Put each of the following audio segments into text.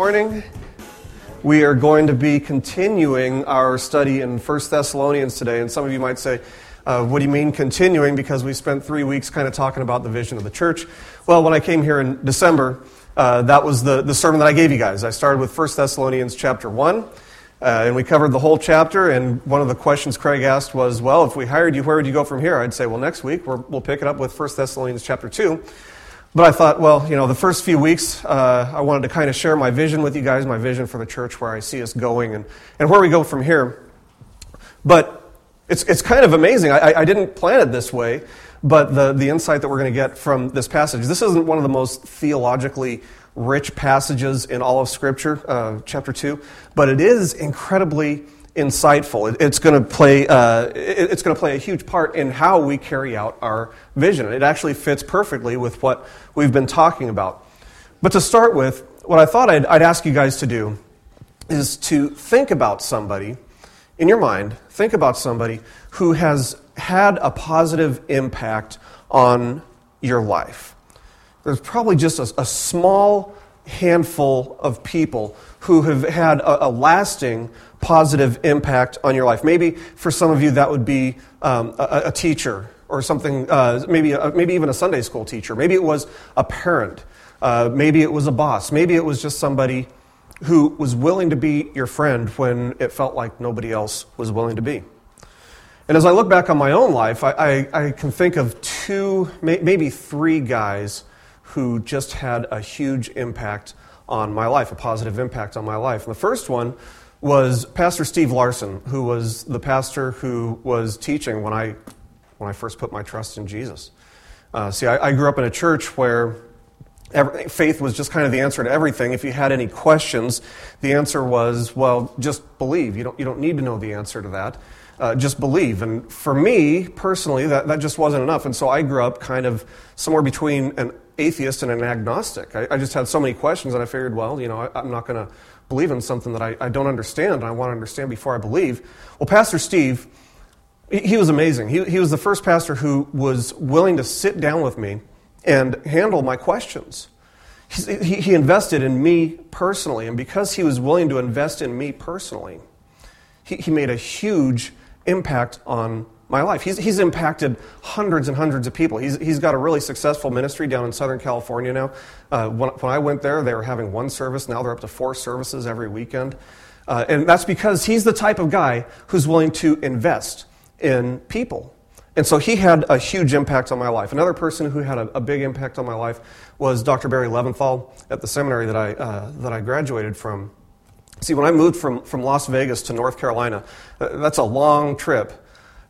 morning. We are going to be continuing our study in 1 Thessalonians today. And some of you might say, uh, What do you mean continuing? Because we spent three weeks kind of talking about the vision of the church. Well, when I came here in December, uh, that was the, the sermon that I gave you guys. I started with 1 Thessalonians chapter 1. Uh, and we covered the whole chapter. And one of the questions Craig asked was, Well, if we hired you, where would you go from here? I'd say, Well, next week we will pick it up with 1 Thessalonians chapter 2. But I thought, well, you know, the first few weeks, uh, I wanted to kind of share my vision with you guys, my vision for the church, where I see us going, and, and where we go from here. But it's, it's kind of amazing. I, I didn't plan it this way, but the, the insight that we're going to get from this passage, this isn't one of the most theologically rich passages in all of Scripture, uh, chapter 2, but it is incredibly insightful. It's going to play. Uh, it's going to play a huge part in how we carry out our vision. It actually fits perfectly with what we've been talking about. But to start with, what I thought I'd, I'd ask you guys to do is to think about somebody in your mind. Think about somebody who has had a positive impact on your life. There's probably just a, a small handful of people who have had a, a, lasting positive impact on your life. Maybe for some of you that would be um, a, a, teacher or something, uh, maybe, maybe even a Sunday school teacher. Maybe it was a parent. Uh, maybe it was a boss. Maybe it was just somebody who was willing to be your friend when it felt like nobody else was willing to be. And as I look back on my own life, I, I, I can think of two, maybe three guys who just had a huge impact on my life, a positive impact on my life. And the first one was Pastor Steve Larson, who was the pastor who was teaching when I, when I first put my trust in Jesus. Uh, see, I, I, grew up in a church where every, faith was just kind of the answer to everything. If you had any questions, the answer was, well, just believe. You don't, you don't need to know the answer to that. Uh, just believe. And for me, personally, that, that just wasn't enough. And so I grew up kind of somewhere between an atheist and an agnostic. I, I just had so many questions, and I figured, well, you know, I, am not going to believe in something that I, I don't understand, and I want to understand before I believe. Well, Pastor Steve, he, was amazing. He, he was the first pastor who was willing to sit down with me and handle my questions. He, he invested in me personally, and because he was willing to invest in me personally, he, he made a huge impact on my life. He's, he's impacted hundreds and hundreds of people. He's, he's got a really successful ministry down in Southern California now. Uh, when, when I went there, they were having one service. Now they're up to four services every weekend. Uh, and that's because he's the type of guy who's willing to invest in people. And so he had a huge impact on my life. Another person who had a, a big impact on my life was Dr. Barry Leventhal at the seminary that I, uh, that I graduated from. See, when I moved from, from Las Vegas to North Carolina, uh, that's a long trip.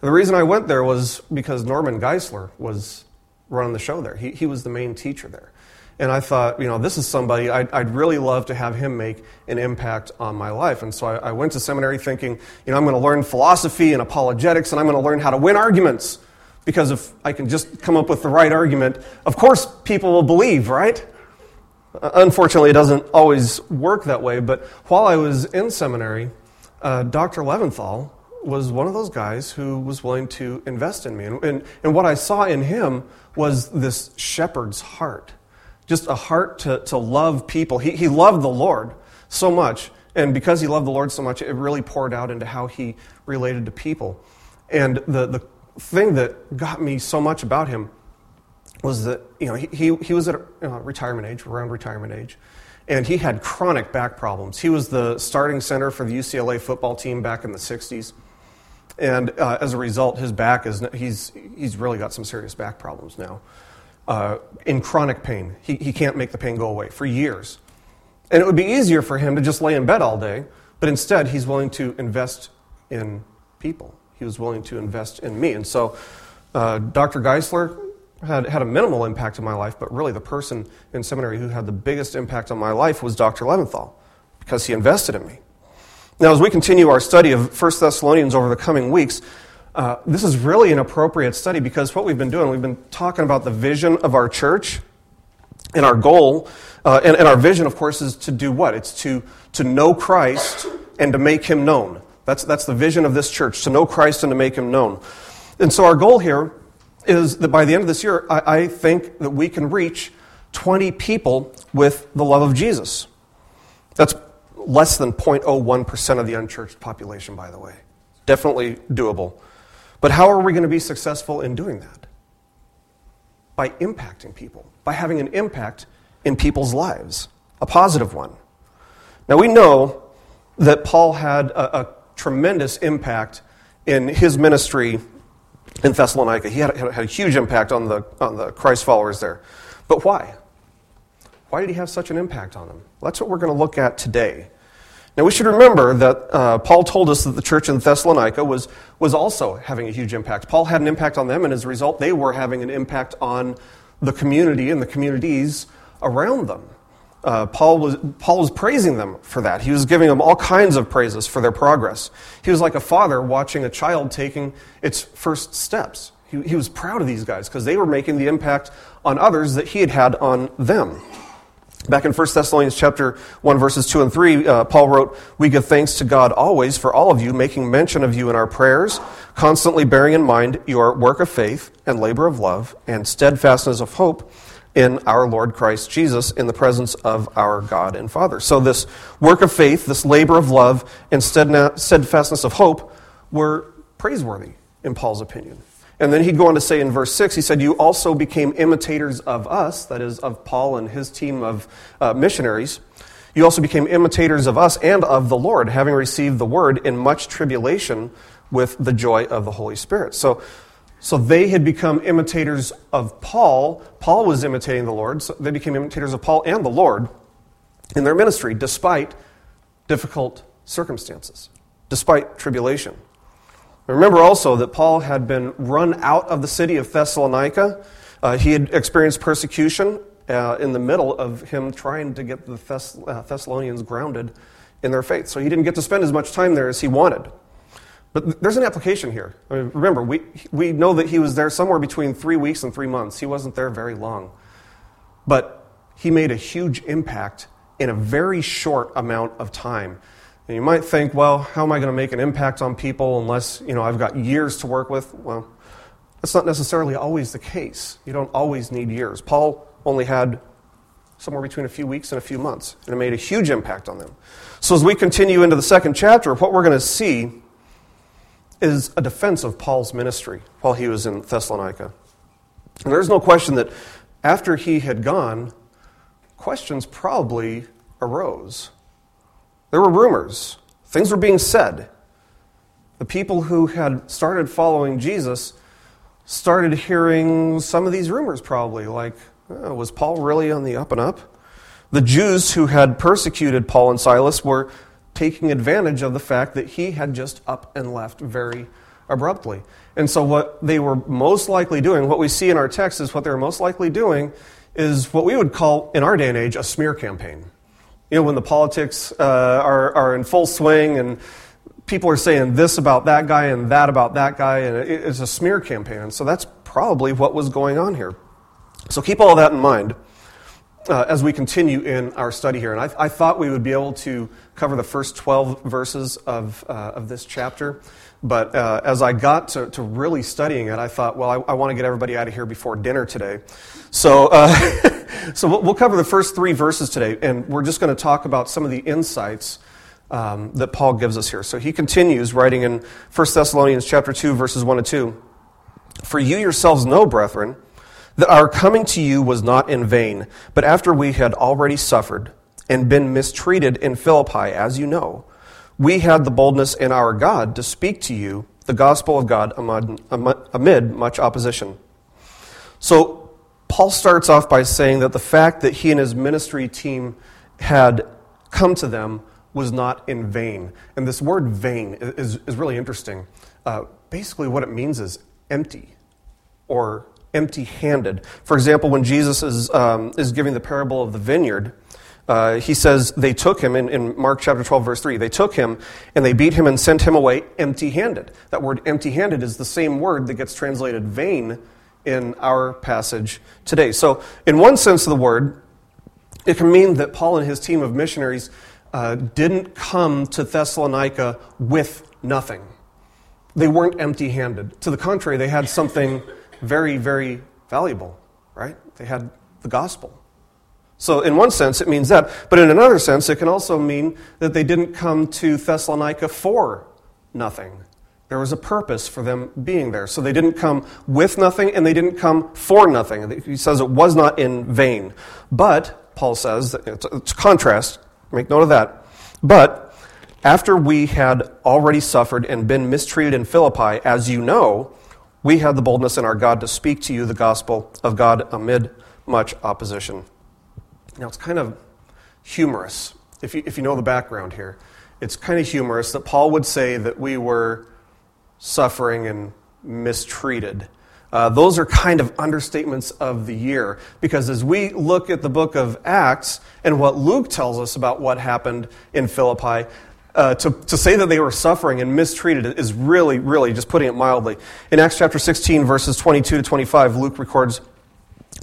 The reason I went there was because Norman Geisler was running the show there. He, he was the main teacher there. And I thought, you know, this is somebody I'd, I'd really love to have him make an impact on my life. And so I, I went to seminary thinking, you know, I'm going to learn philosophy and apologetics, and I'm going to learn how to win arguments. Because if I can just come up with the right argument, of course people will believe, right? Unfortunately, it doesn't always work that way. But while I was in seminary, uh, Dr. Leventhal was one of those guys who was willing to invest in me. And, and, and what I saw in him was this shepherd's heart just a heart to, to love people. He, he loved the Lord so much. And because he loved the Lord so much, it really poured out into how he related to people. And the, the thing that got me so much about him was that you know, he, he, he was at a, uh, retirement age, around retirement age, and he had chronic back problems. He was the starting center for the UCLA football team back in the 60s. And uh, as a result, his back is, he's, he's really got some serious back problems now. Uh, in chronic pain. He, he can't make the pain go away for years. And it would be easier for him to just lay in bed all day, but instead, he's willing to invest in people. He was willing to invest in me. And so, uh, Dr. Geisler had, had a minimal impact on my life, but really the person in seminary who had the biggest impact on my life was Dr. Leventhal, because he invested in me. Now, as we continue our study of 1 Thessalonians over the coming weeks, uh, this is really an appropriate study because what we've been doing, we've been talking about the vision of our church and our goal. Uh, and, and our vision, of course, is to do what? It's to, to know Christ and to make him known. That's, that's the vision of this church, to know Christ and to make him known. And so our goal here is that by the end of this year, I, I think that we can reach 20 people with the love of Jesus. That's less than 0.01% of the unchurched population, by the way. Definitely doable. But how are we going to be successful in doing that? By impacting people, by having an impact in people's lives, a positive one. Now, we know that Paul had a, a tremendous impact in his ministry in Thessalonica. He had, had, a huge impact on the, on the Christ followers there. But why? Why did he have such an impact on them? That's what we're going to look at today. Now, we should remember that uh, Paul told us that the church in Thessalonica was, was also having a huge impact. Paul had an impact on them, and as a result, they were having an impact on the community and the communities around them. Uh, Paul, was, Paul was praising them for that. He was giving them all kinds of praises for their progress. He was like a father watching a child taking its first steps. He, he was proud of these guys because they were making the impact on others that he had had on them. Back in 1 Thessalonians chapter 1 verses 2 and 3, uh, Paul wrote, "We give thanks to God always for all of you, making mention of you in our prayers, constantly bearing in mind your work of faith and labor of love and steadfastness of hope in our Lord Christ Jesus in the presence of our God and Father." So this work of faith, this labor of love and steadfastness of hope were praiseworthy in Paul's opinion. And then he'd go on to say in verse 6, he said, You also became imitators of us, that is, of Paul and his team of uh, missionaries. You also became imitators of us and of the Lord, having received the word in much tribulation with the joy of the Holy Spirit. So, so they had become imitators of Paul. Paul was imitating the Lord. So they became imitators of Paul and the Lord in their ministry, despite difficult circumstances, despite tribulation. Remember also that Paul had been run out of the city of Thessalonica. Uh, he had experienced persecution uh, in the middle of him trying to get the Thess- uh, Thessalonians grounded in their faith. So he didn't get to spend as much time there as he wanted. But there's an application here. I mean, remember, we, we know that he was there somewhere between three weeks and three months. He wasn't there very long. But he made a huge impact in a very short amount of time. And you might think, well, how am I going to make an impact on people unless, you know, I've got years to work with? Well, that's not necessarily always the case. You don't always need years. Paul only had somewhere between a few weeks and a few months, and it made a huge impact on them. So as we continue into the second chapter, what we're going to see is a defense of Paul's ministry while he was in Thessalonica. And there's no question that after he had gone, questions probably arose. There were rumors, things were being said. The people who had started following Jesus started hearing some of these rumors, probably, like, oh, was Paul really on the up and up? The Jews who had persecuted Paul and Silas were taking advantage of the fact that he had just up and left very abruptly. And so, what they were most likely doing, what we see in our text is what they were most likely doing, is what we would call, in our day and age, a smear campaign you know, when the politics uh, are, are in full swing and people are saying this about that guy and that about that guy, and it's a smear campaign. So that's probably what was going on here. So keep all that in mind uh, as we continue in our study here. And I, I, thought we would be able to cover the first 12 verses of, uh, of this chapter. But uh, as I got to, to, really studying it, I thought, well, I, I want to get everybody out of here before dinner today. So, uh, so we'll, cover the first three verses today, and we're just going to talk about some of the insights um, that Paul gives us here. So he continues writing in 1 Thessalonians chapter 2, verses 1 and 2. For you yourselves know, brethren, that our coming to you was not in vain, but after we had already suffered and been mistreated in Philippi, as you know we had the boldness in our God to speak to you the gospel of God amid, amid much opposition. So, Paul starts off by saying that the fact that he and his ministry team had come to them was not in vain. And this word vain is, is really interesting. Uh, basically, what it means is empty or empty handed. For example, when Jesus is, um, is giving the parable of the vineyard, uh, he says they took him in, in, Mark chapter 12, verse 3. They took him and they beat him and sent him away empty handed. That word empty handed is the same word that gets translated vain in our passage today. So, in one sense of the word, it can mean that Paul and his team of missionaries uh, didn't come to Thessalonica with nothing. They weren't empty handed. To the contrary, they had something very, very valuable, right? They had the gospel. So, in one sense, it means that. But in another sense, it can also mean that they didn't come to Thessalonica for nothing. There was a purpose for them being there. So they didn't come with nothing and they didn't come for nothing. He says it was not in vain. But, Paul says, it's contrast, make note of that. But, after we had already suffered and been mistreated in Philippi, as you know, we had the boldness in our God to speak to you the gospel of God amid much opposition. Now, it's kind of humorous, if you, if you know the background here. It's kind of humorous that Paul would say that we were suffering and mistreated. Uh, those are kind of understatements of the year because as we look at the book of Acts and what Luke tells us about what happened in Philippi, uh, to, to say that they were suffering and mistreated is really, really just putting it mildly. In Acts chapter 16, verses 22 to 25, Luke records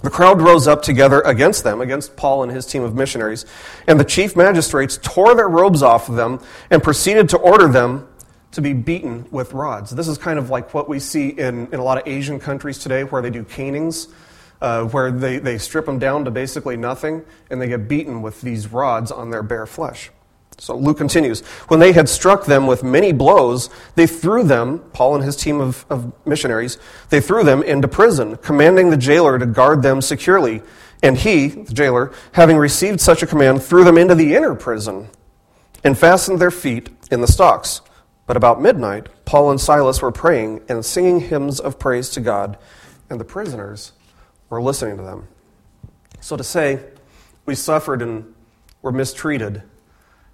the crowd rose up together against them, against Paul and his team of missionaries, and the chief magistrates tore their robes off of them and proceeded to order them to be beaten with rods. This is kind of like what we see in, in a lot of Asian countries today where they do canings, uh, where they, they strip them down to basically nothing and they get beaten with these rods on their bare flesh. So Luke continues When they had struck them with many blows, they threw them, Paul and his team of, of missionaries, they threw them into prison, commanding the jailer to guard them securely. And he, the jailer, having received such a command, threw them into the inner prison and fastened their feet in the stocks. But about midnight, Paul and Silas were praying and singing hymns of praise to God, and the prisoners were listening to them. So to say, we suffered and were mistreated,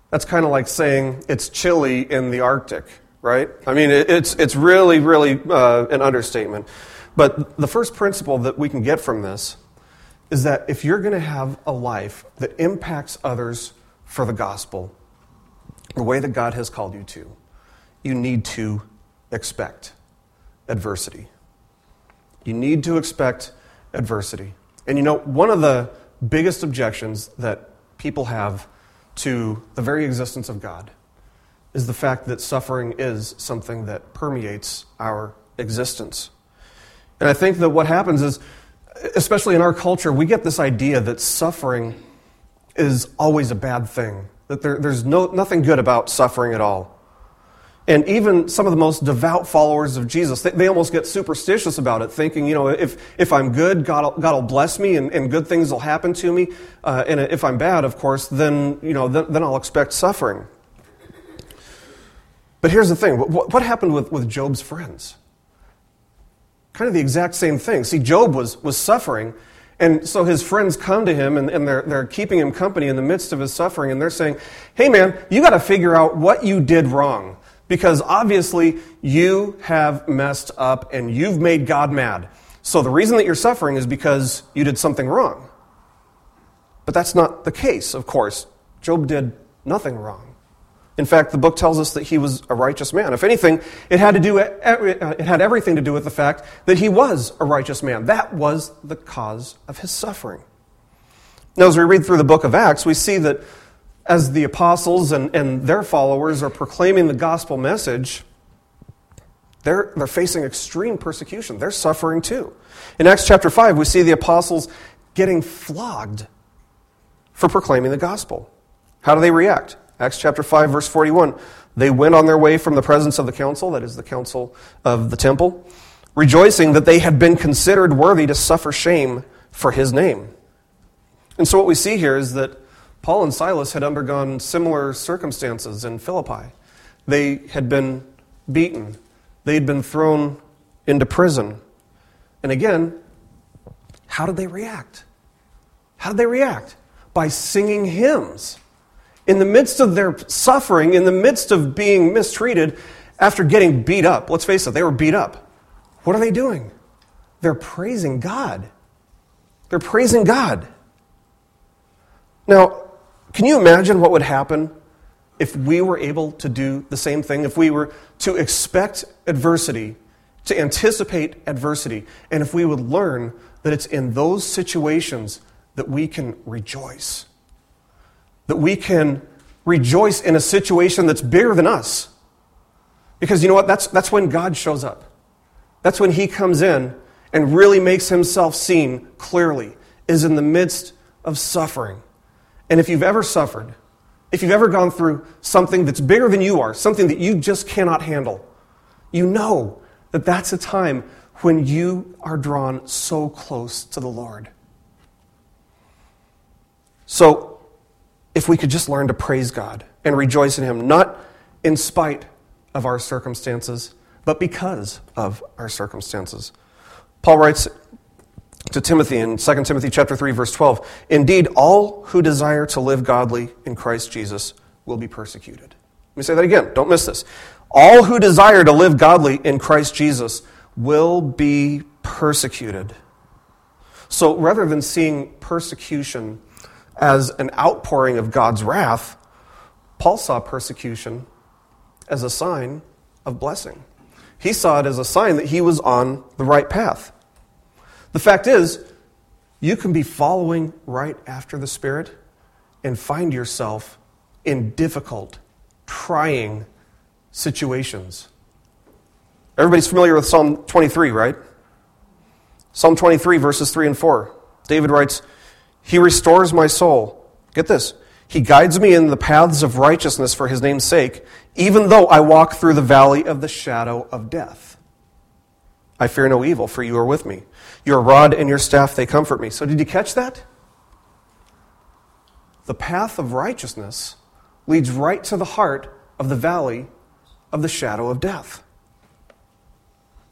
that's kind of like saying it's chilly in the Arctic, right? I mean, it's, it's really, really uh, an understatement. But the first principle that we can get from this is that if you're going to have a life that impacts others for the gospel, the way that God has called you to, you need to expect adversity. You need to expect adversity. And you know, one of the biggest objections that people have to the very existence of God is the fact that suffering is something that permeates our existence. And I think that what happens is, especially in our culture, we get this idea that suffering is always a bad thing, that there, there's no, nothing good about suffering at all. And even some of the most devout followers of Jesus, they, they, almost get superstitious about it, thinking, you know, if, if I'm good, God God will bless me and, and good things will happen to me. Uh, and if I'm bad, of course, then, you know, then, then I'll expect suffering. But here's the thing what, what happened with, with Job's friends? Kind of the exact same thing. See, Job was, was suffering, and so his friends come to him and, and they're, they're keeping him company in the midst of his suffering, and they're saying, Hey, man, you got to figure out what you did wrong because obviously you have messed up and you've made God mad. So the reason that you're suffering is because you did something wrong. But that's not the case, of course. Job did nothing wrong. In fact, the book tells us that he was a righteous man. If anything, it had, to do, it had everything to do with the fact that he was a righteous man. That was the cause of his suffering. Now, as we read through the book of Acts, we see that as the apostles and, and their followers are proclaiming the gospel message, they're, they're facing extreme persecution. They're suffering too. In Acts chapter 5, we see the apostles getting flogged for proclaiming the gospel. How do they react? Acts chapter 5, verse 41. They went on their way from the presence of the council, that is the council of the temple, rejoicing that they had been considered worthy to suffer shame for his name. And so what we see here is that Paul and Silas had undergone similar circumstances in Philippi. They had been beaten, they had been thrown into prison. And again, how did they react? How did they react? By singing hymns. In the midst of their suffering, in the midst of being mistreated, after getting beat up, let's face it, they were beat up. What are they doing? They're praising God. They're praising God. Now, can you imagine what would happen if we were able to do the same thing? If we were to expect adversity, to anticipate adversity, and if we would learn that it's in those situations that we can rejoice, that we can rejoice in a situation that's bigger than us. Because you know what? That's, that's when God shows up. That's when He comes in and really makes Himself seen clearly, is in the midst of suffering. And if you've ever suffered, if you've ever gone through something that's bigger than you are, something that you just cannot handle, you know that that's a time when you are drawn so close to the Lord. So, if we could just learn to praise God and rejoice in Him, not in spite of our circumstances, but because of our circumstances. Paul writes to Timothy in 2 Timothy chapter 3 verse 12, "Indeed, all who desire to live godly in Christ Jesus will be persecuted." Let me say that again. Don't miss this. All who desire to live godly in Christ Jesus will be persecuted. So rather than seeing persecution as an outpouring of God's wrath, Paul saw persecution as a sign of blessing. He saw it as a sign that he was on the right path. The fact is, you can be following right after the Spirit and find yourself in difficult, trying situations. Everybody's familiar with Psalm 23, right? Psalm 23, verses 3 and 4. David writes, He restores my soul. Get this. He guides me in the paths of righteousness for his name's sake, even though I walk through the valley of the shadow of death. I fear no evil, for you are with me. Your rod and your staff, they comfort me. So, did you catch that? The path of righteousness leads right to the heart of the valley of the shadow of death.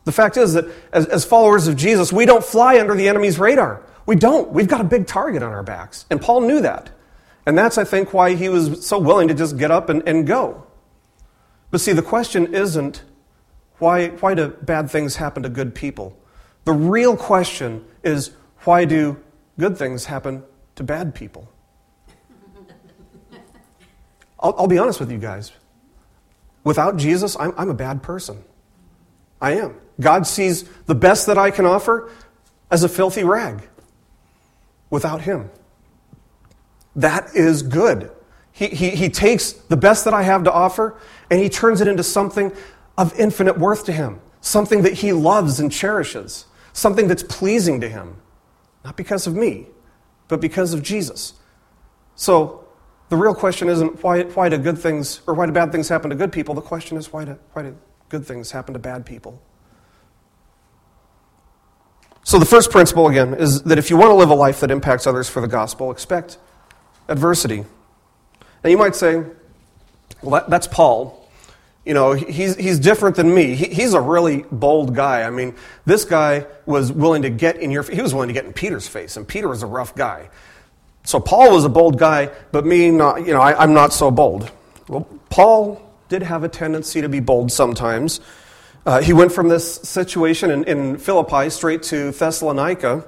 The fact is that as, as followers of Jesus, we don't fly under the enemy's radar. We don't. We've got a big target on our backs. And Paul knew that. And that's, I think, why he was so willing to just get up and, and go. But see, the question isn't why, why do bad things happen to good people? The real question is why do good things happen to bad people? I'll, I'll be honest with you guys. Without Jesus, I'm, I'm a bad person. I am. God sees the best that I can offer as a filthy rag without Him. That is good. He, he, he takes the best that I have to offer and He turns it into something of infinite worth to Him, something that He loves and cherishes, something that's pleasing to Him. Not because of me, but because of Jesus. So the real question isn't why, why do good things or why do bad things happen to good people? The question is why do, why do good things happen to bad people? So, the first principle, again, is that if you want to live a life that impacts others for the gospel, expect adversity. Now, you might say, well, that, that's Paul. You know, he's, he's different than me. He, he's a really bold guy. I mean, this guy was willing to get in your he was willing to get in Peter's face, and Peter was a rough guy. So Paul was a bold guy, but me, not, you know, I, I'm not so bold. Well, Paul did have a tendency to be bold sometimes. Uh, he went from this situation in, in Philippi straight to Thessalonica.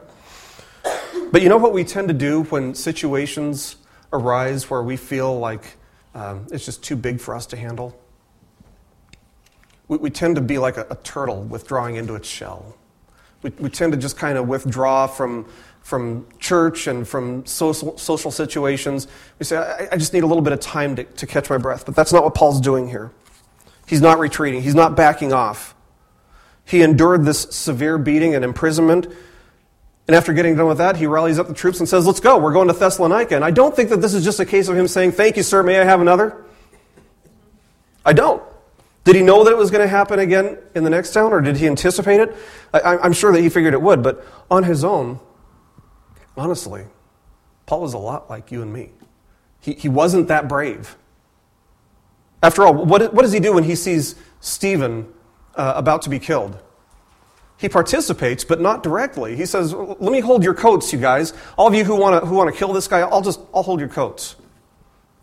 But you know what we tend to do when situations arise where we feel like um, it's just too big for us to handle? We, we tend to be like a, a, turtle withdrawing into its shell. We, we tend to just kind of withdraw from, from church and from social, social situations. We say, I, I just need a little bit of time to, to catch my breath. But that's not what Paul's doing here. He's not retreating, he's not backing off. He endured this severe beating and imprisonment. And after getting done with that, he rallies up the troops and says, Let's go, we're going to Thessalonica. And I don't think that this is just a case of him saying, Thank you, sir, may I have another? I don't. Did he know that it was going to happen again in the next town, or did he anticipate it? I, am sure that he figured it would, but on his own, honestly, Paul was a lot like you and me. He, he wasn't that brave. After all, what, what does he do when he sees Stephen uh, about to be killed? He participates, but not directly. He says, Let me hold your coats, you guys. All of you who want to who wanna kill this guy, I'll just I'll hold your coats.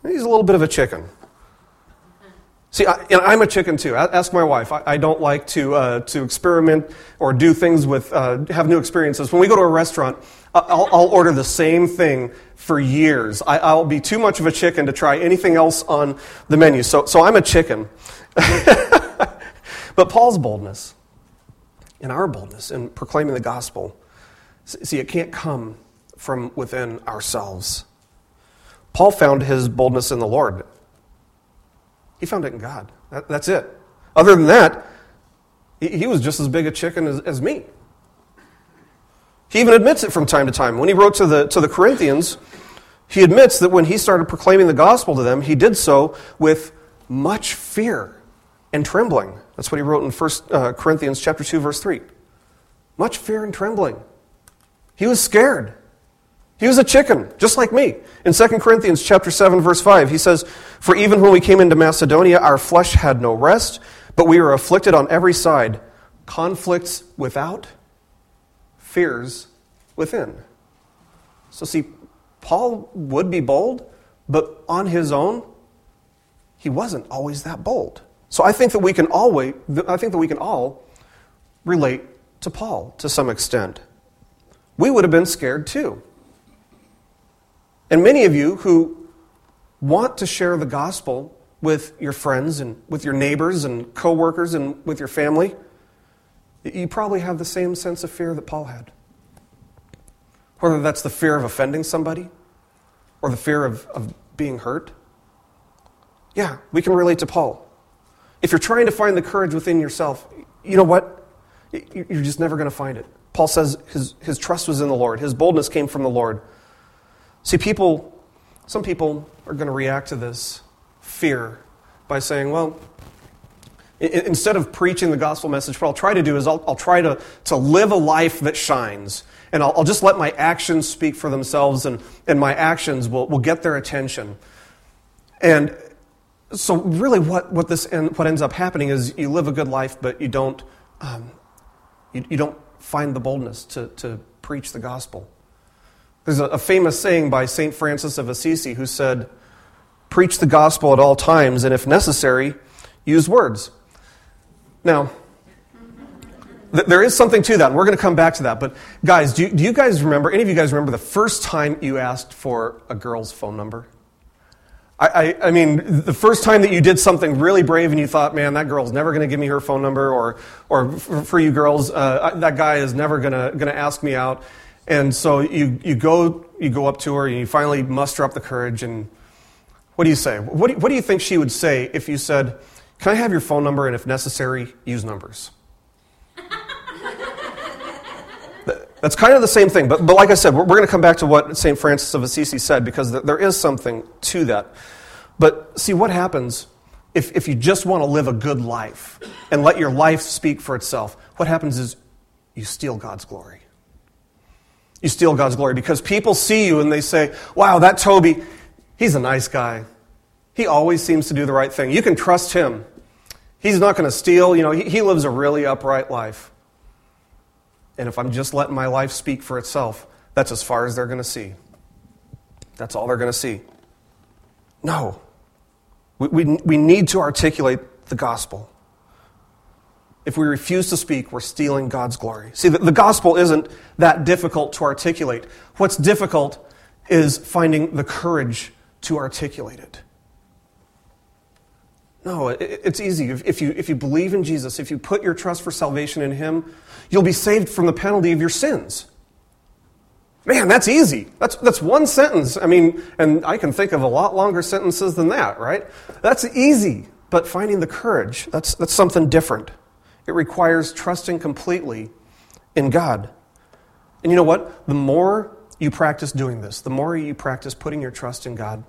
He's a little bit of a chicken. See, I, am a chicken too. Ask my wife. I, I don't like to, uh, to experiment or do things with, uh, have new experiences. When we go to a restaurant, I'll, I'll order the same thing for years. I, will be too much of a chicken to try anything else on the menu. So, so I'm a chicken. but Paul's boldness and our boldness in proclaiming the gospel, see, it can't come from within ourselves. Paul found his boldness in the Lord. He found it in God. That, that's it. Other than that, he, he, was just as big a chicken as, as me. He even admits it from time to time. When he wrote to the, to the Corinthians, he admits that when he started proclaiming the gospel to them, he did so with much fear and trembling. That's what he wrote in 1 uh, Corinthians chapter 2 verse 3. Much fear and trembling. He was scared. He was a chicken, just like me. In 2 Corinthians chapter 7 verse 5, he says, "For even when we came into Macedonia, our flesh had no rest, but we were afflicted on every side, conflicts without, fears within." So see, Paul would be bold, but on his own, he wasn't always that bold. So I think that we can always, I think that we can all relate to Paul to some extent. We would have been scared too. And many of you who want to share the gospel with your friends and with your neighbors and coworkers and with your family, you probably have the same sense of fear that Paul had. Whether that's the fear of offending somebody or the fear of, of being hurt. Yeah, we can relate to Paul. If you're trying to find the courage within yourself, you know what? You're just never going to find it. Paul says his, his trust was in the Lord, his boldness came from the Lord. See, people, some people are going to react to this fear by saying, well, instead of preaching the gospel message, what I'll try to do is I'll, I'll try to, to live a life that shines. And I'll, I'll, just let my actions speak for themselves, and, and my actions will, will get their attention. And so, really, what, what, this end, what ends up happening is you live a good life, but you don't, um, you, you don't find the boldness to, to preach the gospel. There's a, famous saying by St. Francis of Assisi who said, Preach the gospel at all times, and if necessary, use words. Now, th- there is something to that, and we're going to come back to that. But, guys, do you, do you guys remember, any of you guys remember the first time you asked for a girl's phone number? I, I, I, mean, the first time that you did something really brave and you thought, man, that girl's never going to give me her phone number, or, or for you girls, uh, that guy is never going to ask me out. And so you, you, go, you go up to her and you finally muster up the courage. And what do you say? What do, what do you think she would say if you said, Can I have your phone number and if necessary, use numbers? That's kind of the same thing. But, but like I said, we're, we're going to come back to what St. Francis of Assisi said because there is something to that. But see, what happens if, if you just want to live a good life and let your life speak for itself? What happens is you steal God's glory. You steal God's glory because people see you and they say, wow, that Toby, he's a nice guy. He always seems to do the right thing. You can trust him. He's not going to steal. You know, he, he lives a really upright life. And if I'm just letting my life speak for itself, that's as far as they're going to see. That's all they're going to see. No. We, we, we need to articulate the gospel. If we refuse to speak, we're stealing God's glory. See, the, the gospel isn't that difficult to articulate. What's difficult is finding the courage to articulate it. No, it, it's easy. If, if, you, if you believe in Jesus, if you put your trust for salvation in Him, you'll be saved from the penalty of your sins. Man, that's easy. That's, that's one sentence. I mean, and I can think of a lot longer sentences than that, right? That's easy. But finding the courage, that's, that's something different. It requires trusting completely in God. And you know what? The more you practice doing this, the more you practice putting your trust in God,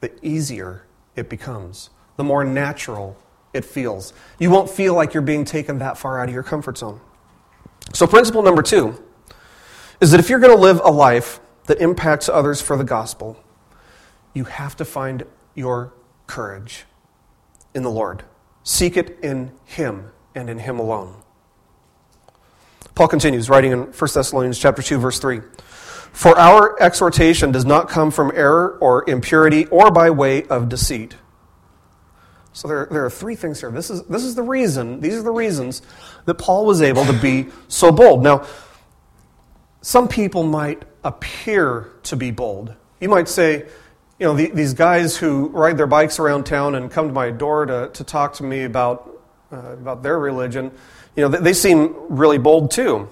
the easier it becomes, the more natural it feels. You won't feel like you're being taken that far out of your comfort zone. So, principle number two is that if you're going to live a life that impacts others for the gospel, you have to find your courage in the Lord. Seek it in Him and in Him alone. Paul continues, writing in 1 Thessalonians chapter 2, verse 3. For our exhortation does not come from error or impurity or by way of deceit. So there, there are three things here. This is, this is the reason, these are the reasons that Paul was able to be so bold. Now, some people might appear to be bold. You might say, you know, the, these guys who ride their bikes around town and come to my door to, to talk to me about, uh, about their religion, you know, they, they seem really bold too.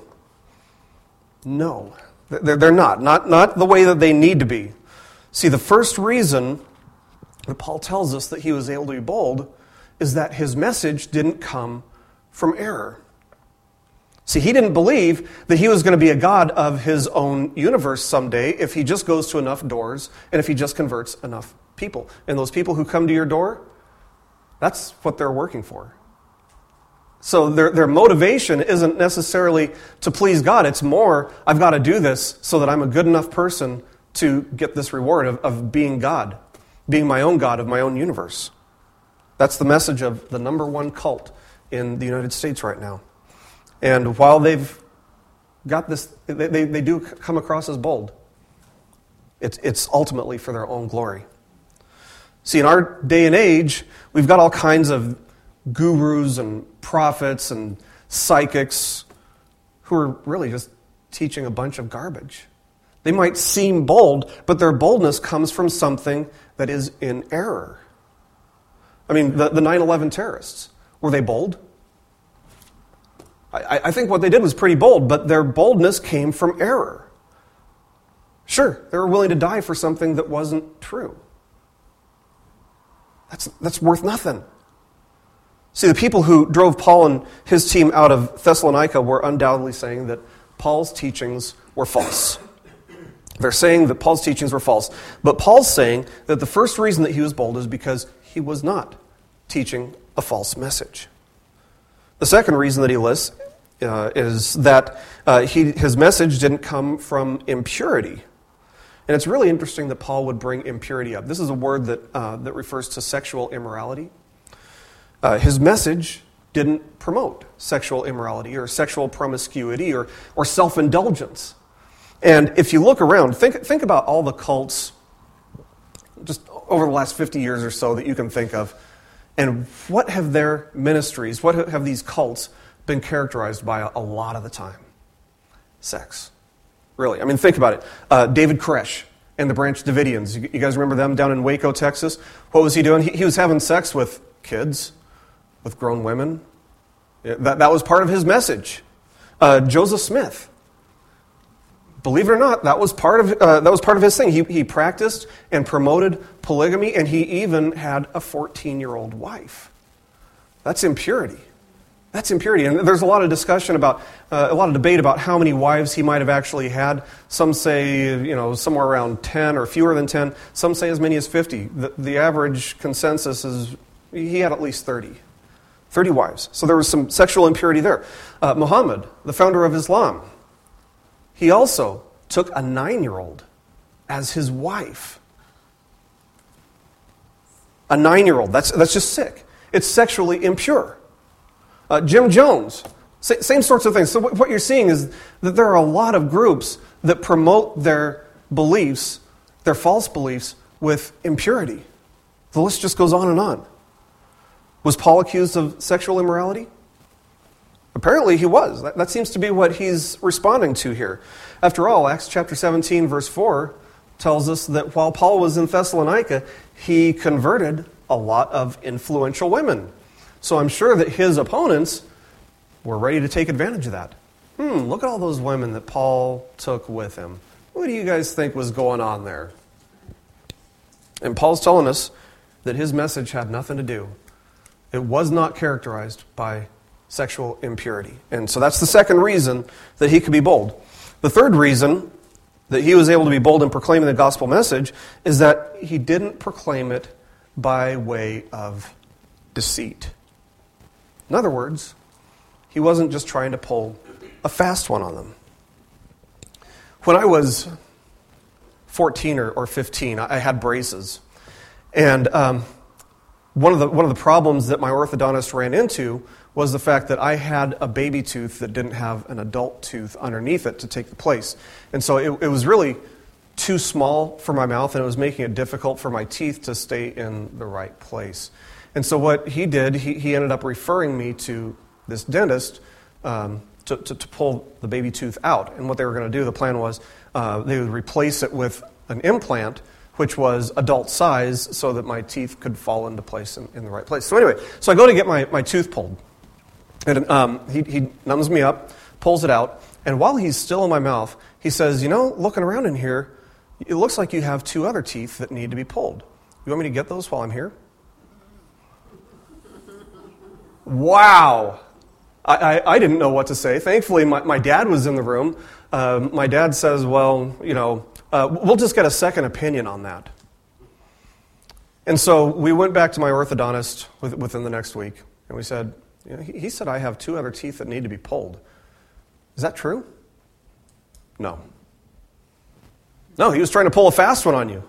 No, they're, they're not. not. Not the way that they need to be. See, the first reason that Paul tells us that he was able to be bold is that his message didn't come from error. See, he didn't believe that he was going to be a God of his own universe someday if he just goes to enough doors and if he just converts enough people. And those people who come to your door, that's what they're working for. So their, their motivation isn't necessarily to please God. It's more, I've got to do this so that I'm a good enough person to get this reward of, of being God, being my own God of my own universe. That's the message of the number one cult in the United States right now. And while they've got this, they, they, they do come across as bold. It's, it's ultimately for their own glory. See, in our day and age, we've got all kinds of gurus and prophets and psychics who are really just teaching a bunch of garbage. They might seem bold, but their boldness comes from something that is in error. I mean, the, the 9 11 terrorists, were they bold? I, I think what they did was pretty bold, but their boldness came from error. Sure, they were willing to die for something that wasn't true. That's, that's worth nothing. See, the people who drove Paul and his team out of Thessalonica were undoubtedly saying that Paul's teachings were false. They're saying that Paul's teachings were false. But Paul's saying that the first reason that he was bold is because he was not teaching a false message. The second reason that he lists uh, is that uh, he, his message didn't come from impurity. And it's really interesting that Paul would bring impurity up. This is a word that, uh, that refers to sexual immorality. Uh, his message didn't promote sexual immorality or sexual promiscuity or, or self indulgence. And if you look around, think, think about all the cults just over the last 50 years or so that you can think of. And what have their ministries, what have these cults been characterized by a, lot of the time? Sex. Really. I mean, think about it. Uh, David Koresh and the Branch Davidians. You, you, guys remember them down in Waco, Texas? What was he doing? He, he was having sex with kids, with grown women. Yeah, that, that was part of his message. Uh, Joseph Smith. Believe it or not, that was part of, uh, that was part of his thing. He, he practiced and promoted polygamy, and he even had a 14 year old wife. That's impurity. That's impurity. And there's a lot of discussion about, uh, a lot of debate about how many wives he might have actually had. Some say, you know, somewhere around 10 or fewer than 10. Some say as many as 50. The, the average consensus is he had at least 30. 30 wives. So there was some sexual impurity there. Uh, Muhammad, the founder of Islam, he also took a nine year old as his wife. A nine year old. That's, that's just sick. It's sexually impure. Uh, Jim Jones, same sorts of things. So, what you're seeing is that there are a lot of groups that promote their beliefs, their false beliefs, with impurity. The list just goes on and on. Was Paul accused of sexual immorality? Apparently, he was. That, that seems to be what he's responding to here. After all, Acts chapter 17, verse 4 tells us that while Paul was in Thessalonica, he converted a lot of influential women. So I'm sure that his opponents were ready to take advantage of that. Hmm, look at all those women that Paul took with him. What do you guys think was going on there? And Paul's telling us that his message had nothing to do. It was not characterized by sexual impurity. And so that's the second reason that he could be bold. The third reason that he was able to be bold in proclaiming the gospel message is that he didn't proclaim it by way of deceit. In other words, he wasn't just trying to pull a fast one on them. When I was 14 or, or 15, I had braces. And um, one, of the, one of the problems that my orthodontist ran into was the fact that I had a baby tooth that didn't have an adult tooth underneath it to take the place. And so it, it was really too small for my mouth, and it was making it difficult for my teeth to stay in the right place. And so what he did, he, he ended up referring me to this dentist um, to, to, to, pull the baby tooth out. And what they were going to do, the plan was uh, they would replace it with an implant which was adult size so that my teeth could fall into place in, in the right place. So anyway, so I go to get my, my tooth pulled. And um, he, he numbs me up, pulls it out, and while he's still in my mouth, he says, You know, looking around in here, it looks like you have two other teeth that need to be pulled. You want me to get those while I'm here? Wow. I, I, I, didn't know what to say. Thankfully, my, my dad was in the room. Uh, my dad says, Well, you know, uh, we'll just get a second opinion on that. And so we went back to my orthodontist within the next week, and we said, you know, he, he said I have two other teeth that need to be pulled. Is that true? No. No, he was trying to pull a fast one on you.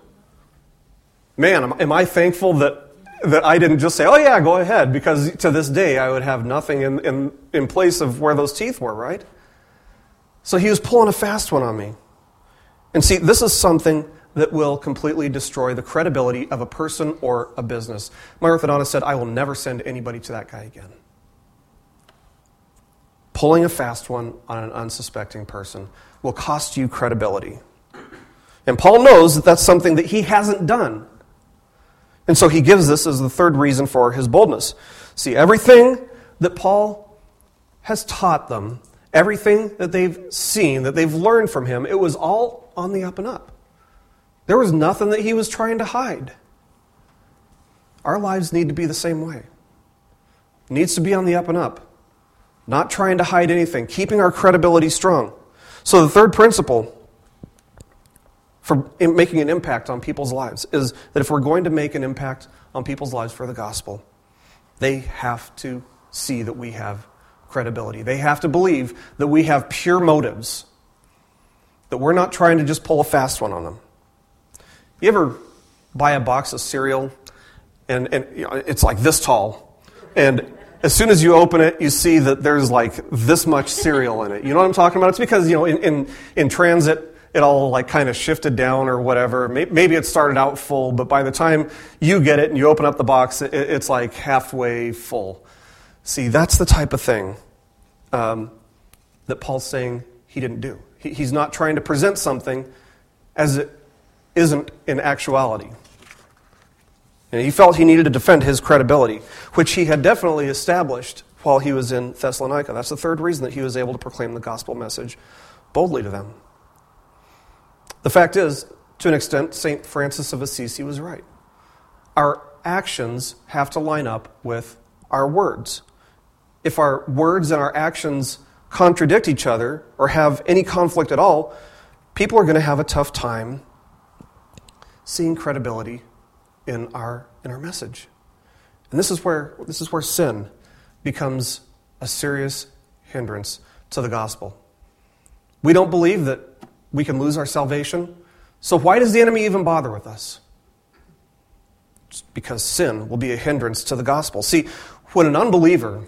Man, am, am I thankful that that I didn't just say, oh, yeah, go ahead, because to this day I would have nothing in, in, in place of where those teeth were, right? So he was pulling a fast one on me. And see, this is something that will completely destroy the credibility of a person or a business. My orthodontist said, I will never send anybody to that guy again. Pulling a fast one on an unsuspecting person will cost you credibility. And Paul knows that that's something that he hasn't done. And so he gives this as the third reason for his boldness. See, everything that Paul has taught them, everything that they've seen, that they've learned from him, it was all on the up and up. There was nothing that he was trying to hide. Our lives need to be the same way. It needs to be on the up and up. Not trying to hide anything, keeping our credibility strong. So the third principle for making an impact on people's lives is that if we're going to make an impact on people's lives for the gospel, they have to see that we have credibility. They have to believe that we have pure motives, that we're not trying to just pull a fast one on them. You ever buy a box of cereal and, and you know, it's like this tall, and as soon as you open it, you see that there's like this much cereal in it. You know what I'm talking about? It's because, you know, in, in, in transit, it all like kind of shifted down or whatever. Maybe it started out full, but by the time you get it and you open up the box, it's like halfway full. See, that's the type of thing um, that Paul's saying he didn't do. he's not trying to present something as it isn't in actuality. And he felt he needed to defend his credibility, which he had definitely established while he was in Thessalonica. That's the third reason that he was able to proclaim the gospel message boldly to them. The fact is, to an extent, St. Francis of Assisi was right. Our actions have to line up with our words. If our words and our actions contradict each other or have any conflict at all, people are going to have a tough time seeing credibility in our, in our message. And this is, where, this is where sin becomes a serious hindrance to the gospel. We don't believe that we can lose our salvation. So, why does the enemy even bother with us? Just because sin will be a hindrance to the gospel. See, when an unbeliever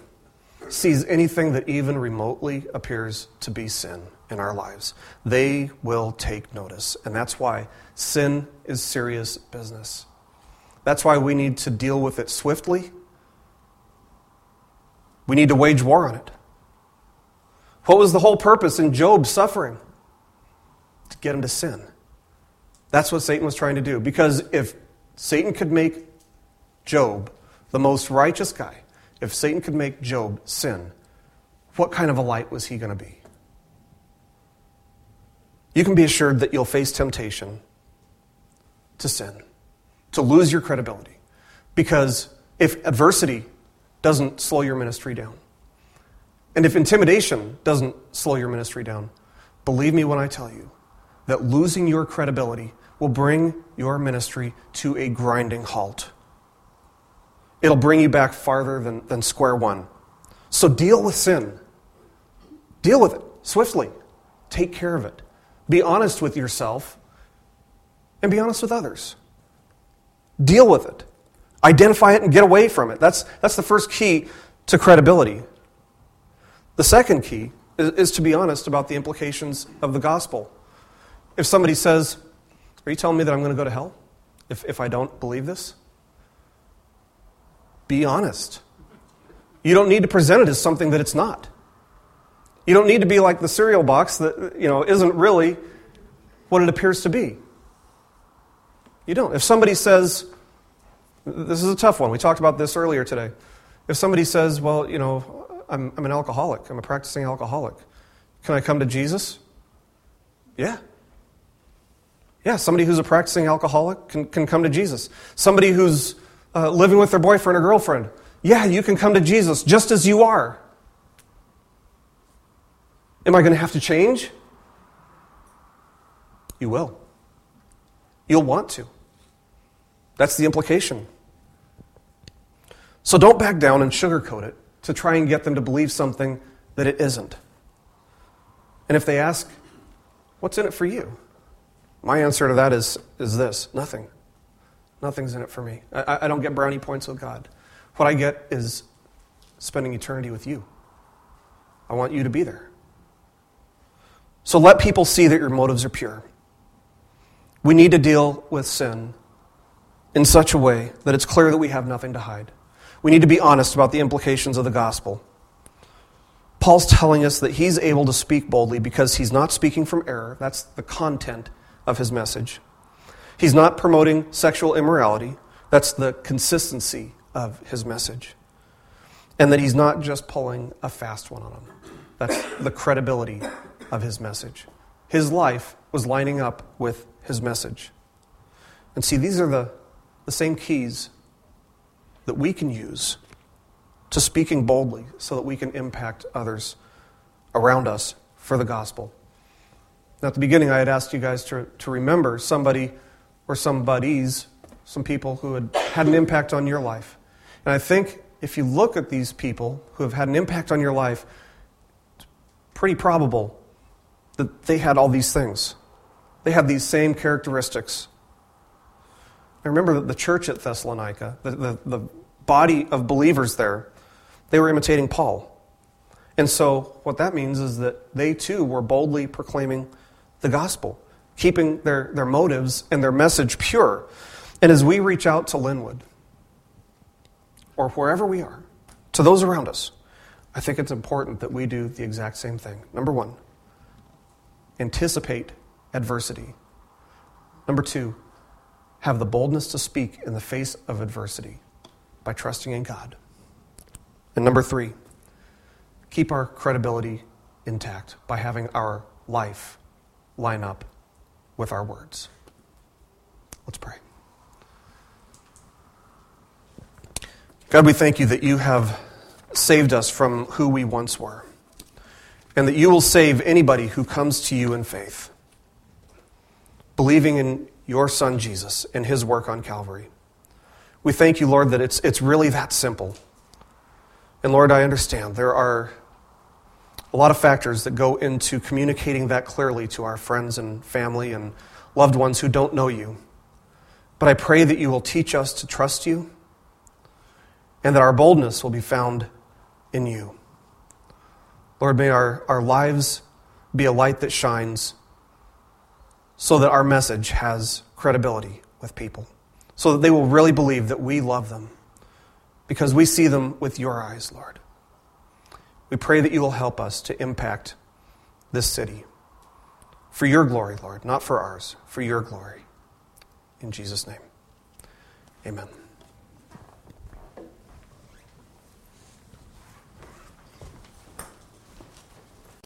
sees anything that even remotely appears to be sin in our lives, they will take notice. And that's why sin is serious business. That's why we need to deal with it swiftly. We need to wage war on it. What was the whole purpose in Job's suffering? To get him to sin. That's what Satan was trying to do. Because if Satan could make Job the most righteous guy, if Satan could make Job sin, what kind of a light was he going to be? You can be assured that you'll face temptation to sin, to lose your credibility. Because if adversity doesn't slow your ministry down, and if intimidation doesn't slow your ministry down, believe me when I tell you, that losing your credibility will bring your ministry to a grinding halt. It'll bring you back farther than, than square one. So deal with sin. Deal with it swiftly. Take care of it. Be honest with yourself and be honest with others. Deal with it. Identify it and get away from it. That's, that's the first key to credibility. The second key is, is to be honest about the implications of the gospel. If somebody says, Are you telling me that I'm going to go to hell if, if I don't believe this? Be honest. You don't need to present it as something that it's not. You don't need to be like the cereal box that you know isn't really what it appears to be. You don't. If somebody says, this is a tough one. We talked about this earlier today. If somebody says, well, you know, I'm, I'm an alcoholic, I'm a practicing alcoholic, can I come to Jesus? Yeah. Yeah, somebody who's a practicing alcoholic can, can come to Jesus. Somebody who's uh, living with their boyfriend or girlfriend. Yeah, you can come to Jesus just as you are. Am I going to have to change? You will. You'll want to. That's the implication. So don't back down and sugarcoat it to try and get them to believe something that it isn't. And if they ask, What's in it for you? My answer to that is, is this nothing. Nothing's in it for me. I, I don't get brownie points with God. What I get is spending eternity with you. I want you to be there. So let people see that your motives are pure. We need to deal with sin in such a way that it's clear that we have nothing to hide. We need to be honest about the implications of the gospel. Paul's telling us that he's able to speak boldly because he's not speaking from error. That's the content of his message. He's not promoting sexual immorality. That's the consistency of his message. And that he's not just pulling a fast one on them. That's the credibility of his message. His life was lining up with his message. And see, these are the, the same keys that we can use to speaking boldly so that we can impact others around us for the gospel. Now, at the beginning, I had asked you guys to, to remember somebody or some buddies, some people who had had an impact on your life. And I think if you look at these people who have had an impact on your life, it's pretty probable that they had all these things. They had these same characteristics. I remember that the church at Thessalonica, the, the, the body of believers there, they were imitating Paul. And so, what that means is that they too were boldly proclaiming the gospel, keeping their, their motives and their message pure. And as we reach out to Linwood, or wherever we are, to those around us, I think it's important that we do the exact same thing. Number one, anticipate adversity. Number two, have the boldness to speak in the face of adversity by trusting in God. And number three, keep our credibility intact by having our life line up with our words. Let's pray. God, we thank you that you have saved us from who we once were, and that you will save anybody who comes to you in faith, believing in your Son Jesus and his work on Calvary. We thank you, Lord, that it's, it's really that simple. And Lord, I understand there are a lot of factors that go into communicating that clearly to our friends and family and loved ones who don't know you. But I pray that you will teach us to trust you and that our boldness will be found in you. Lord, may our, our lives be a light that shines so that our message has credibility with people, so that they will really believe that we love them because we see them with your eyes, Lord. We pray that you will help us to impact this city for your glory, Lord, not for ours, for your glory. In Jesus' name, amen.